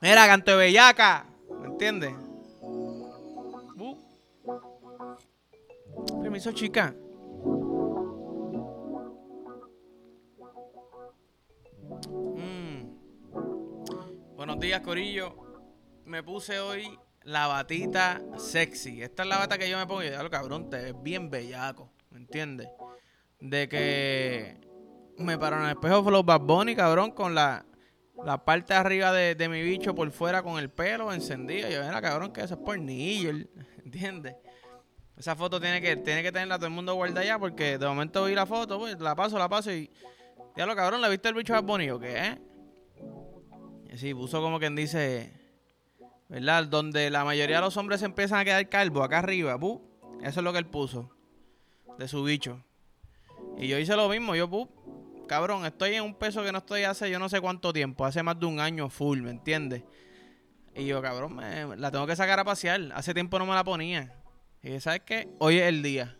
Mira, canto de bellaca. ¿Me entiendes? Uh. Permiso, chica. Mm. Buenos días, Corillo. Me puse hoy la batita sexy. Esta es la bata que yo me pongo y lo cabrón, te ves bien bellaco. ¿Me entiendes? De que me paro en el espejo los Bad Bunny, cabrón, con la, la parte de arriba de, mi bicho por fuera con el pelo encendido. Yo, era cabrón, que eso es pornillo, ¿entiendes? Esa foto tiene que, tiene que tenerla todo el mundo guardada ya porque de momento vi la foto, pues la paso, la paso y... Ya lo cabrón, ¿le viste el bicho Bad Bunny o qué, eh? Sí, puso como quien dice... ¿Verdad? Donde la mayoría de los hombres se empiezan a quedar calvos, acá arriba. Eso es lo que él puso. De su bicho. Y yo hice lo mismo. Yo, pu, cabrón, estoy en un peso que no estoy hace yo no sé cuánto tiempo. Hace más de un año full, ¿me entiendes? Y yo, cabrón, me, la tengo que sacar a pasear. Hace tiempo no me la ponía. Y ¿sabes qué? Hoy es el día.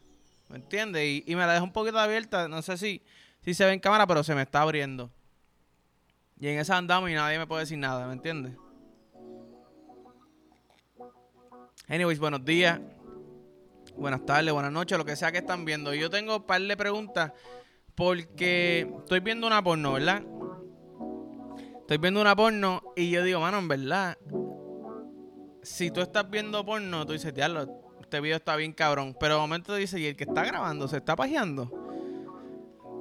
¿Me entiendes? Y, y me la dejo un poquito abierta. No sé si, si se ve en cámara, pero se me está abriendo. Y en esa andamos y nadie me puede decir nada, ¿me entiendes? Anyways, buenos días. Buenas tardes, buenas noches, lo que sea que están viendo. Yo tengo un par de preguntas porque estoy viendo una porno, ¿verdad? Estoy viendo una porno y yo digo, mano, en verdad, si tú estás viendo porno, tú dices, diablo, este video está bien cabrón. Pero de momento dice, y el que está grabando se está pajeando.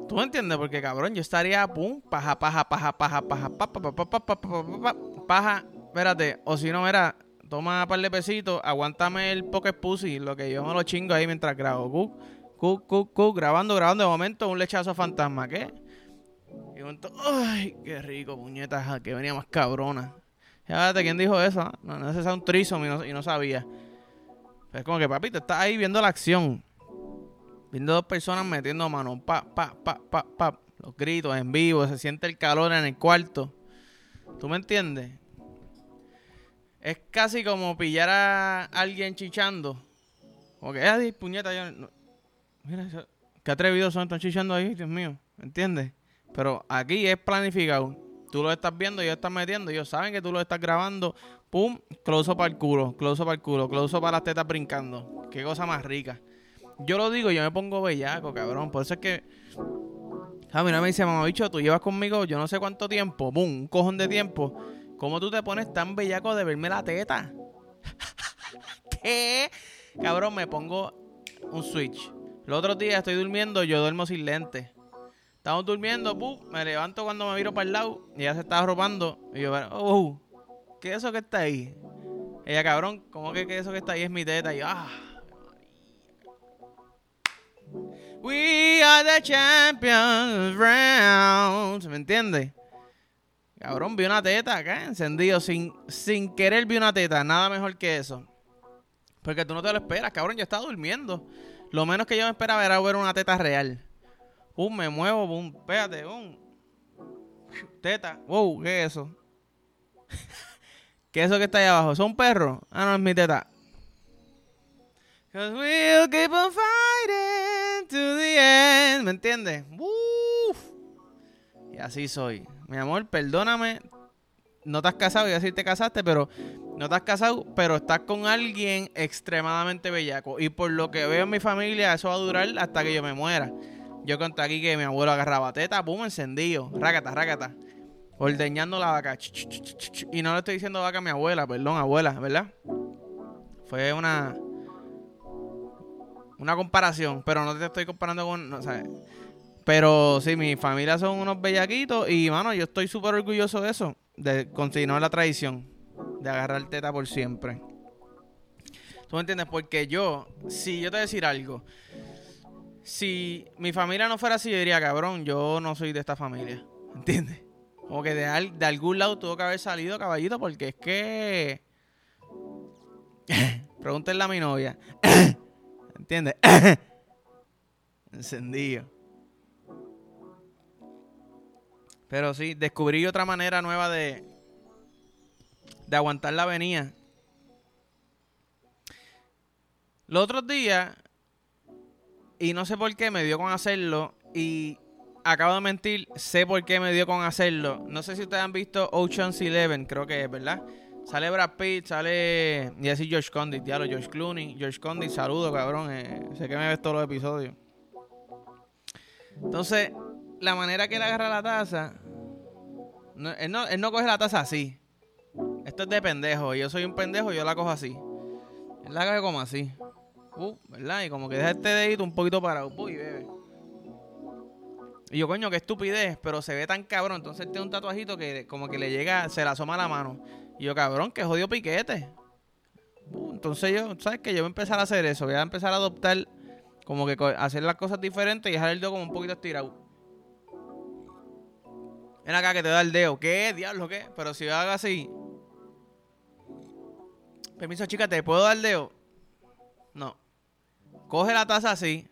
¿Tú me entiendes? Porque cabrón, yo estaría, pum, paja, paja, paja, paja, paja, paja, paja, paja, paja, paja, paja, espérate, o si no, mira, toma un par de pesitos, aguántame el pocket pussy, lo que yo me lo chingo ahí mientras grabo. Cook, cook, cook, grabando, grabando. De momento, un lechazo fantasma, ¿qué? Y momento, ¡ay, qué rico, puñetas! Que venía más cabrona. Ya, ¿quién dijo eso? No, no, es un trisom y no, y no sabía. es como que, papi, te estás ahí viendo la acción. Viendo dos personas metiendo mano. Pa, pa, pa, pa, pa. Los gritos en vivo. Se siente el calor en el cuarto. ¿Tú me entiendes? Es casi como pillar a alguien chichando. Como que, ay, puñeta, yo Mira, qué atrevidos son, están chichando ahí, Dios mío. ¿Me entiendes? Pero aquí es planificado. Tú lo estás viendo, ellos están metiendo, ellos saben que tú lo estás grabando. Pum, close para el culo, close para el culo, close para las tetas brincando. Qué cosa más rica. Yo lo digo, yo me pongo bellaco, cabrón. Por eso es que. A mí no me dice, mamá, bicho, tú llevas conmigo yo no sé cuánto tiempo. Pum, un cojón de tiempo. ¿Cómo tú te pones tan bellaco de verme la teta? ¿Qué? Cabrón, me pongo un switch. Los otros días estoy durmiendo, yo duermo sin lentes. Estamos durmiendo, pum, me levanto cuando me miro para el lado y ella se está robando. Y yo, oh, ¿qué es eso que está ahí? Ella, cabrón, ¿cómo que, que eso que está ahí es mi teta? Y yo, ah. We are the champions round. ¿Me entiendes? Cabrón, vi una teta acá, encendido, sin, sin querer vi una teta, nada mejor que eso. Porque tú no te lo esperas, cabrón, yo estaba durmiendo. Lo menos que yo me esperaba era ver una teta real. Pum, me muevo, pum, espérate, pum. Teta, wow, ¿qué es eso? ¿Qué es eso que está ahí abajo? ¿Es un perro? Ah, no, es mi teta. ¿Me entiendes? Uf. Y así soy. Mi amor, perdóname. No te has casado, voy a decir te casaste, pero no has casado, pero estás con alguien extremadamente bellaco. Y por lo que veo en mi familia, eso va a durar hasta que yo me muera. Yo conté aquí que mi abuelo agarraba teta, pum, encendido, rácata, rácata, ordeñando la vaca. Y no le estoy diciendo vaca a mi abuela, perdón, abuela, ¿verdad? Fue una una comparación, pero no te estoy comparando con, no. Pero sí, mi familia son unos bellaquitos y, mano, yo estoy súper orgulloso de eso, de continuar la tradición, de agarrar teta por siempre. ¿Tú me entiendes? Porque yo, si yo te decir algo, si mi familia no fuera así, yo diría, cabrón, yo no soy de esta familia. ¿Entiendes? Como que de, de algún lado tuvo que haber salido caballito, porque es que. Pregúntenle a mi novia. ¿Entiendes? Encendido. Pero sí, descubrí otra manera nueva de, de aguantar la avenida. Los otros días, y no sé por qué, me dio con hacerlo. Y acabo de mentir, sé por qué me dio con hacerlo. No sé si ustedes han visto Ocean's Eleven, creo que es, ¿verdad? Sale Brad Pitt, sale. Y así George Condit, diablo, George Clooney. George Condit, saludo, cabrón. Eh, sé que me ves todos los episodios. Entonces, la manera que él agarra la taza. él, no, él no coge la taza así. Esto es de pendejo. Yo soy un pendejo yo la cojo así. Él la coge como así. Uh, ¿verdad? Y como que deja este dedito un poquito parado. Uy, bebé. Y yo, coño, qué estupidez, pero se ve tan cabrón. Entonces tiene un tatuajito que como que le llega, se le asoma la mano. Y yo, cabrón, que jodido piquete. Uh, entonces yo, ¿sabes qué? Yo voy a empezar a hacer eso. Voy a empezar a adoptar, como que hacer las cosas diferentes y dejar el dedo como un poquito estirado. Ven acá que te da el dedo. ¿Qué? Diablo, ¿qué? Pero si yo hago así. Permiso, chica, ¿te puedo dar dedo? No. Coge la taza así.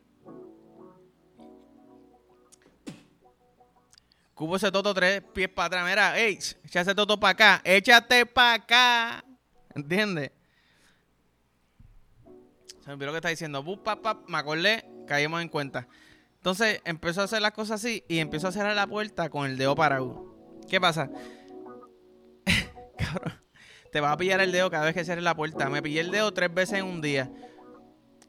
Cubo ese toto tres pies para atrás. Mira, ey, echa ese toto para acá. Échate para acá. ¿Entiendes? Se me olvidó lo que está diciendo. Me acordé, caímos en cuenta. Entonces empezó a hacer las cosas así y empezó a cerrar la puerta con el dedo parado. ¿Qué pasa? Cabrón, te vas a pillar el dedo cada vez que cierres la puerta. Me pillé el dedo tres veces en un día.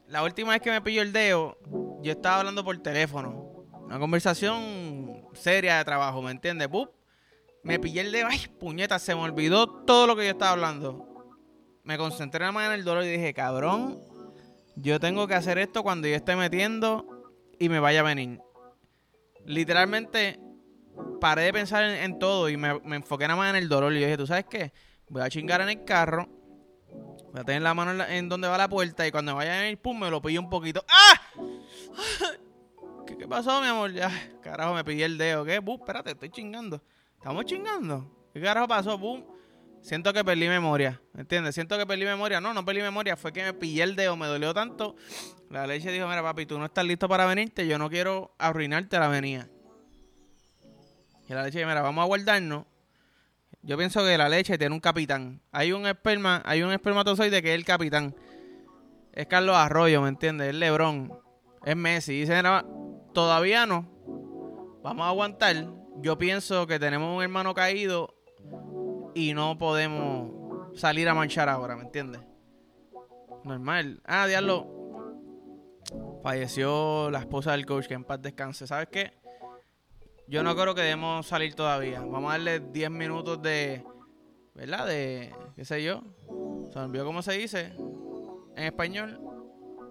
La última vez que me pilló el dedo, yo estaba hablando por teléfono. Una conversación seria de trabajo, ¿me entiendes? Me pillé el dedo, ay, puñeta, se me olvidó todo lo que yo estaba hablando. Me concentré nada más en el dolor y dije, cabrón, yo tengo que hacer esto cuando yo esté metiendo y me vaya a venir. Literalmente paré de pensar en, todo y me, me, enfoqué nada más en el dolor. Y yo dije, ¿tú sabes qué? Voy a chingar en el carro, voy a tener la mano en, donde va la puerta y cuando vaya a venir, pum, me lo pillo un poquito. ¡Ah! ¿Qué, pasó, mi amor? Ya, carajo, me pillé el dedo. ¿Qué? Bum, espérate, estoy chingando. ¿Estamos chingando? ¿Qué carajo pasó? Bum. Siento que perdí memoria. ¿Entiendes? Siento que perdí memoria. No, no perdí memoria. Fue que me pillé el dedo, me dolió tanto. La leche dijo, mira, papi, tú no estás listo para venirte. Yo no quiero arruinarte la venida. Y la leche dijo, mira, vamos a guardarnos. Yo pienso que la leche tiene un capitán. Hay un esperma, hay un espermatozoide que es el capitán. Es Carlos Arroyo, ¿me entiendes? Es Lebron. Es Messi. Dice, mira, Todavía no. Vamos a aguantar. Yo pienso que tenemos un hermano caído y no podemos salir a marchar ahora, ¿me entiendes? Normal. Ah, diablo. Falleció la esposa del coach, que en paz descanse. ¿Sabes qué? Yo no creo que debemos salir todavía. Vamos a darle 10 minutos de. ¿Verdad? De. ¿Qué sé yo? Se olvidó cómo se dice en español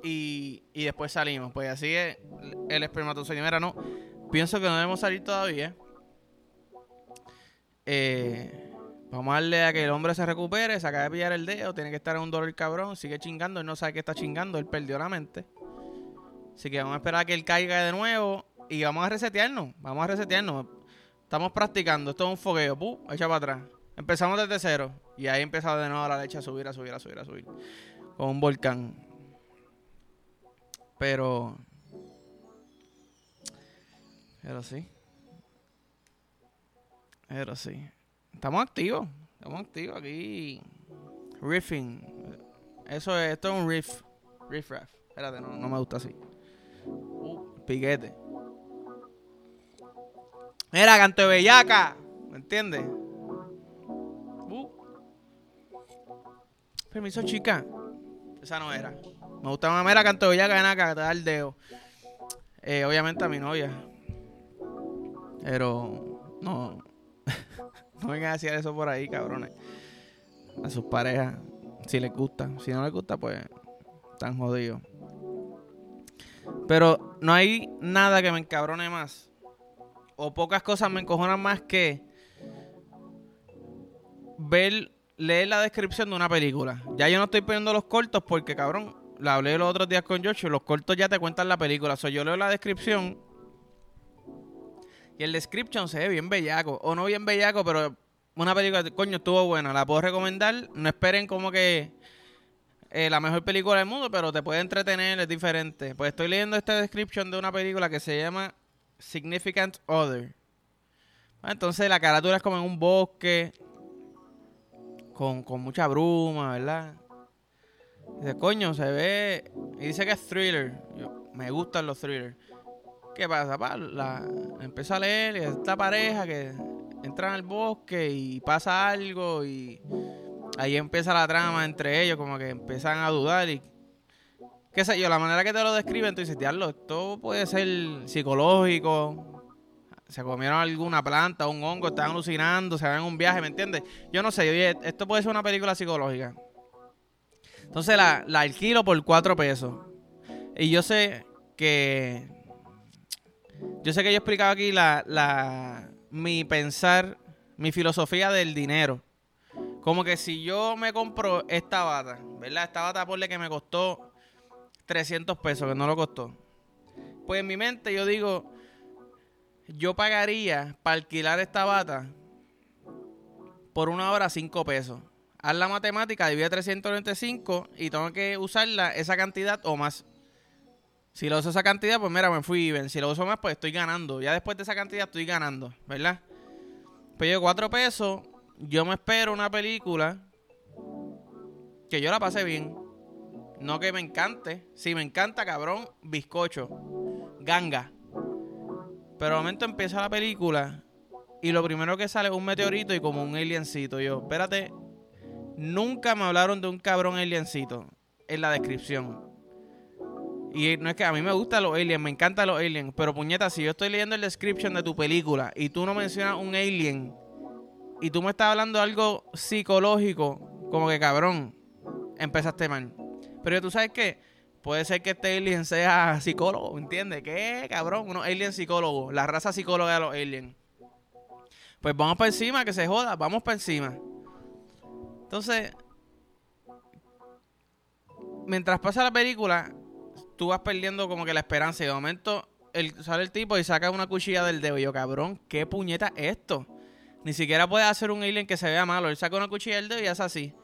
y, después salimos. Pues así es el espermatozoide. Mira, no, pienso que no debemos salir todavía. Eh, vamos a darle a que el hombre se recupere, se acaba de pillar el dedo, tiene que estar en un dolor cabrón, sigue chingando, él no sabe que está chingando, él perdió la mente. Así que vamos a esperar a que él caiga de nuevo y vamos a resetearnos, vamos a resetearnos. Estamos practicando, esto es un fogueo, ¡pum! echa para atrás. Empezamos desde cero y ahí empieza de nuevo la leche a subir, a subir, a subir, a subir. Con un volcán. Pero. Pero sí. Pero sí. Estamos activos. Estamos activos aquí. Riffing. Eso es, esto es un riff. Riff raff. Espérate, no, no me gusta así. Uh, piquete. Mira, canto de bellaca. ¿Me entiendes? Permiso, chica. Esa no era. Me gusta una mera canto ya ven acá, te da el dedo. Eh, obviamente a mi novia. Pero no. no vengan a decir eso por ahí, cabrones. A sus parejas. Si les gusta. Si no les gusta, pues están jodidos. Pero no hay nada que me encabrone más. O pocas cosas me encojonan más que ver, leer la descripción de una película. Ya yo no estoy poniendo los cortos porque, cabrón, la hablé los otros días con Joshua, los cortos ya te cuentan la película. So, yo leo la descripción y el description se ve bien bellaco. O no bien bellaco, pero una película, coño, estuvo buena. La puedo recomendar. No esperen como que eh, la mejor película del mundo, pero te puede entretener, es diferente. Pues estoy leyendo esta description de una película que se llama Significant Other. Ah, entonces la carátula es como en un bosque, con, con mucha bruma, ¿verdad? Dice, coño, se ve. Y dice que es thriller. me gustan los thrillers. ¿qué pasa? Pa? La, empiezo a leer esta pareja que entra al bosque y pasa algo y ahí empieza la trama entre ellos, como que empiezan a dudar y qué sé yo, la manera que te lo describen, tú dices, diablo, esto puede ser psicológico, se comieron alguna planta, un hongo, estaban alucinando, se ven un viaje, ¿me entiendes? Yo no sé, esto puede ser una película psicológica. Entonces la, la alquilo por cuatro pesos. Y yo sé que. Yo sé que yo he explicado aquí la, la, mi pensar, mi filosofía del dinero. Como que si yo me compro esta bata, ¿verdad? Esta bata por que me costó 300 pesos, que no lo costó. Pues en mi mente yo digo, yo pagaría para alquilar esta bata por una hora 5 pesos. Haz la matemática, divide 395 y tengo que usarla esa cantidad o más. Si lo uso esa cantidad, pues mira, me fui bien. Si lo uso más, pues estoy ganando. Ya después de esa cantidad estoy ganando, ¿verdad? Pues yo 4 pesos, yo me espero una película que yo la pase bien. No que me encante. Si me encanta, cabrón, bizcocho. Ganga. Pero al momento empieza la película y lo primero que sale es un meteorito y como un aliencito. Yo, espérate, nunca me hablaron de un cabrón aliencito en la descripción. Y no es que a mí me gustan los aliens, me encantan los aliens. Pero puñeta, si yo estoy leyendo el description de tu película y tú no mencionas un alien y tú me estás hablando de algo psicológico, como que cabrón, empezaste mal. Pero tú sabes que puede ser que este alien sea psicólogo, ¿entiendes? ¿Qué cabrón? Unos alien psicólogos, la raza psicóloga de los aliens. Pues vamos para encima, que se joda, vamos para encima. Entonces, mientras pasa la película, tú vas perdiendo como que la esperanza. Y de momento el, sale el tipo y saca una cuchilla del dedo. Y yo, cabrón, ¿qué puñeta es esto? Ni siquiera puede hacer un alien que se vea malo. Él saca una cuchilla del dedo y hace así.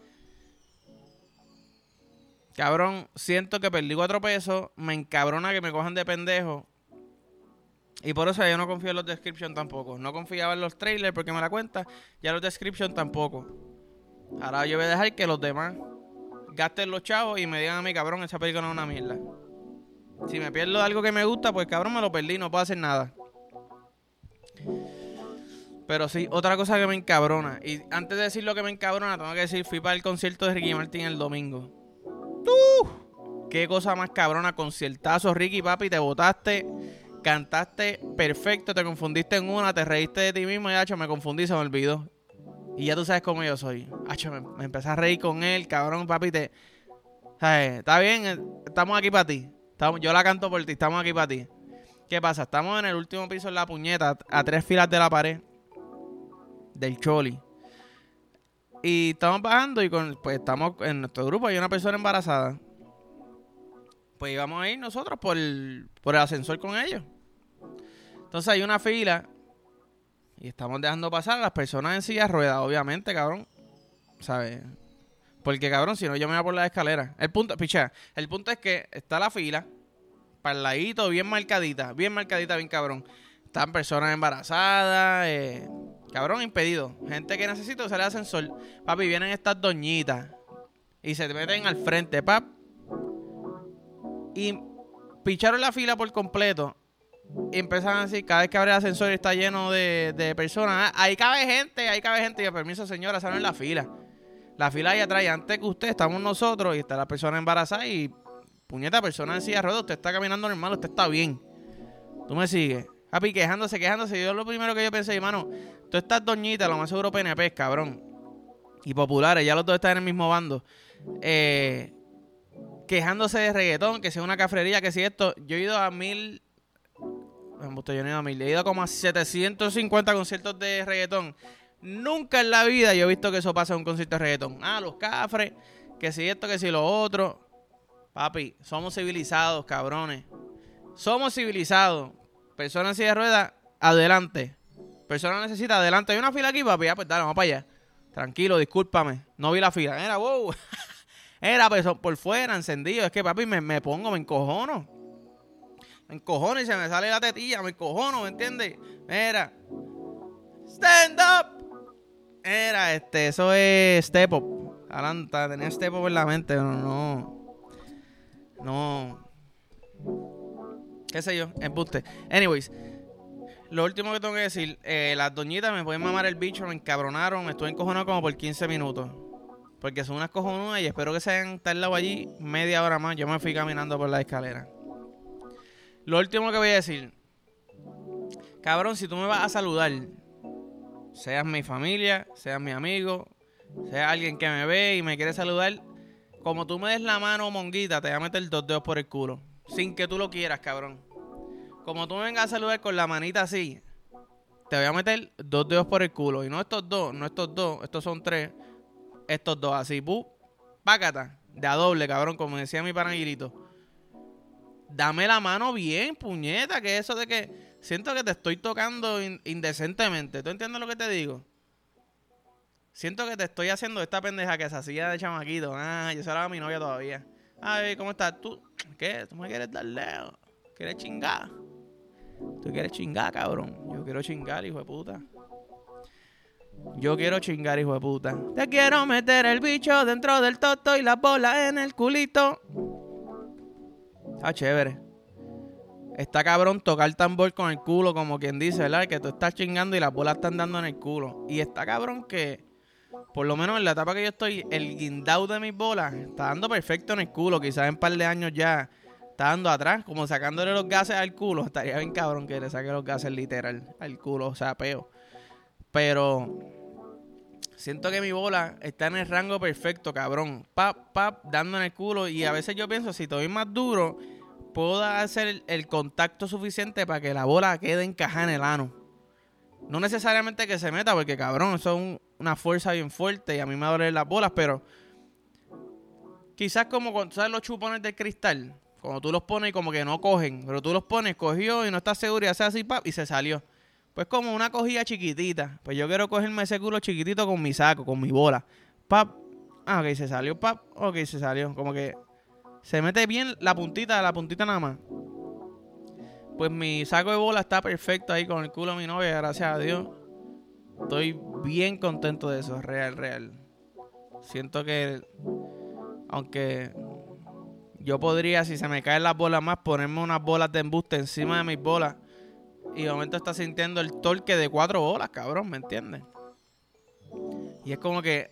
Cabrón, siento que perdí cuatro pesos. Me encabrona que me cojan de pendejo. Y por eso yo no confío en los descriptions tampoco. No confiaba en los trailers porque me la cuenta. Ya los descriptions tampoco. Ahora yo voy a dejar que los demás gasten los chavos y me digan a mí, cabrón, esa película no es una mierda. Si me pierdo algo que me gusta, pues cabrón, me lo perdí, no puedo hacer nada. Pero sí, otra cosa que me encabrona. Y antes de decir lo que me encabrona, tengo que decir, fui para el concierto de Ricky Martin el domingo. Qué cosa más cabrona, conciertazo, Ricky, papi, te botaste, cantaste perfecto, te confundiste en una, te reíste de ti mismo y, hacho, me confundí, se me olvidó. Y ya tú sabes cómo yo soy. Hacho, me, me empecé a reír con él, cabrón, papi, te... ¿sabes? Está bien, eh, estamos aquí para ti yo la canto por ti, estamos aquí para ti. ¿Qué pasa? Estamos en el último piso en la puñeta, a tres filas de la pared del Choli. Y estamos bajando y con, pues estamos en nuestro grupo, hay una persona embarazada. Pues íbamos a ir nosotros por el, por el ascensor con ellos. Entonces hay una fila y estamos dejando pasar a las personas en silla ruedas, obviamente, cabrón. ¿Sabes? Porque, cabrón, si no, yo me voy por la escalera. El punto, picha, el punto es que está la fila, para el ladito, bien marcadita, bien marcadita, bien cabrón. Están personas embarazadas, eh, cabrón, impedido. Gente que necesita usar el ascensor. Papi, vienen estas doñitas y se te meten al frente, pap. Y picharon la fila por completo. Y decir, cada vez que abre el ascensor está lleno de, de personas. Ah, ahí cabe gente, ahí cabe gente. Y permiso, señora, salen en la fila. La fila ahí atrás, antes que usted, estamos nosotros y está la persona embarazada y puñeta, persona en silla de usted está caminando normal, usted está bien. Tú me sigues. Papi, quejándose, quejándose. Yo lo primero que yo pensé, hermano, tú estás doñita, lo más seguro PNP, cabrón. Y populares, ya los dos están en el mismo bando. Eh, quejándose de reggaetón, que sea una cafrería, que si esto. Yo he ido a mil. Yo no he ido a mil. He ido como a 750 conciertos de reggaetón. Nunca en la vida yo he visto que eso pasa en un concierto de reggaetón. Ah, los cafres, que si esto, que si lo otro. Papi, somos civilizados, cabrones. Somos civilizados. Persona en silla de ruedas, adelante. Persona necesita, adelante. Hay una fila aquí, papi. Ya, pues dale, vamos para allá. Tranquilo, discúlpame. No vi la fila. Era, wow. Era, pues, por fuera, encendido. Es que, papi, me, me pongo, me encojono. Me encojono y se me sale la tetilla. Me encojono, ¿me entiendes? Mira. Stand up. Era, este, eso es Step Up. Atlanta, tenía Step Up en la mente, no, no. No. qué sé yo, embuste. Anyways, lo último que tengo que decir, eh, las doñitas me pueden mamar el bicho, me encabronaron, estuve encojonado como por 15 minutos. Porque son unas cojonudas y espero que se hayan tardado allí media hora más. Yo me fui caminando por la escalera. Lo último que voy a decir. Cabrón, si tú me vas a saludar, seas mi familia, seas mi amigo, sea alguien que me ve y me quiere saludar, como tú me des la mano, monguita, te voy a meter dos dedos por el culo. Sin que tú lo quieras, cabrón. Como tú me vengas a saludar con la manita así, te voy a meter dos dedos por el culo. Y no estos dos, no estos dos, estos son tres. Estos dos, así, pu, pácata. De a doble, cabrón, como decía mi panagilito. Dame la mano bien, puñeta, que eso de que siento que te estoy tocando indecentemente. ¿Tú entiendes lo que te digo? Siento que te estoy haciendo esta pendeja que se hacía de chamaquito. Ah, yo a mi novia todavía. Ay, ¿cómo estás? ¿Tú qué? ¿Tú me quieres dar lejos? ¿Quieres chingar? Tú quieres chingar, cabrón. Yo quiero chingar, hijo de puta. Yo quiero chingar, hijo de puta. Te quiero meter el bicho dentro del toto y la bola en el culito. Está chévere. Está cabrón tocar tambor con el culo, como quien dice, ¿verdad? Que tú estás chingando y las bolas están dando en el culo. Y está cabrón que, por lo menos en la etapa que yo estoy, el guindao de mis bolas está dando perfecto en el culo. Quizás en un par de años ya está dando atrás, como sacándole los gases al culo. Estaría bien cabrón que le saque los gases literal al culo, o sea, peo. Pero siento que mi bola está en el rango perfecto, cabrón. Pap, pap, dando en el culo. Y a veces yo pienso, si estoy más duro, puedo hacer el, contacto suficiente para que la bola quede encajada en el ano. No necesariamente que se meta, porque cabrón, eso es una fuerza bien fuerte y a mí me duelen las bolas, pero quizás como cuando sabes los chupones de cristal, cuando tú los pones y como que no cogen, pero tú los pones, cogió y no estás seguro y hace así, pap, y se salió. Pues como una cogida chiquitita. Pues yo quiero cogerme ese culo chiquitito con mi saco, con mi bola. Pap. Ah, ok, se salió, pap. Ok, se salió. Como que se mete bien la puntita, la puntita nada más. Pues mi saco de bola está perfecto ahí con el culo de mi novia, gracias a Dios. Estoy bien contento de eso, real, real. Siento que, aunque yo podría, si se me caen las bolas más, ponerme unas bolas de embuste encima de mis bolas. Y de momento está sintiendo el torque de cuatro bolas, cabrón, ¿me entiendes? Y es como que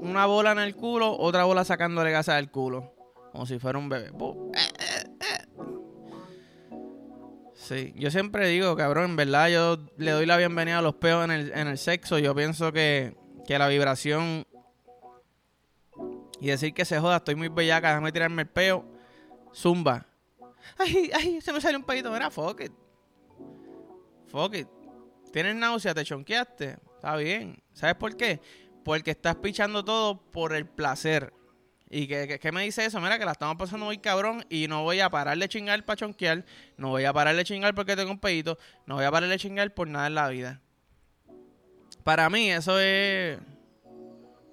una bola en el culo, otra bola sacándole gas al culo. Como si fuera un bebé. Sí, yo siempre digo, cabrón, en verdad yo le doy la bienvenida a los peos en el, en el sexo. Yo pienso que, que la vibración y decir que se joda, estoy muy bellaca, déjame tirarme el peo. Zumba. Ay, ay, se me salió un pedito. Mira, fuck it. Fuck it. Tienes náusea, te chonqueaste. Está bien. ¿Sabes por qué? Porque estás pichando todo por el placer. ¿Y qué, me dice eso? Mira, que la estamos pasando muy cabrón y no voy a parar de chingar para chonquear. No voy a parar de chingar porque tengo un pedito. No voy a parar de chingar por nada en la vida. Para mí, eso es.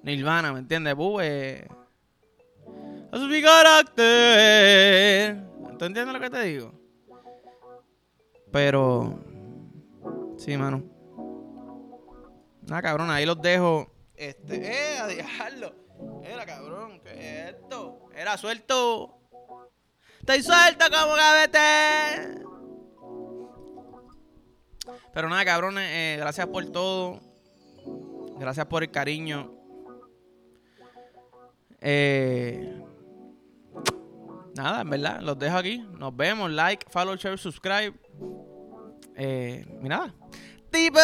Nirvana, ¿me entiendes? Bu, eh, es mi carácter. ¿Tú entiendes lo que te digo? Pero. Sí, mano. Nada, cabrón, ahí los dejo. Este, eh, a dejarlo. Era, cabrón, ¿qué es esto? Era suelto. Estoy suelto como gavete. Pero nada, cabrones, eh, gracias por todo. Gracias por el cariño. Eh, nada, en verdad, los dejo aquí. Nos vemos. Like, follow, share, subscribe. Eh, y nada. ¡Tipo!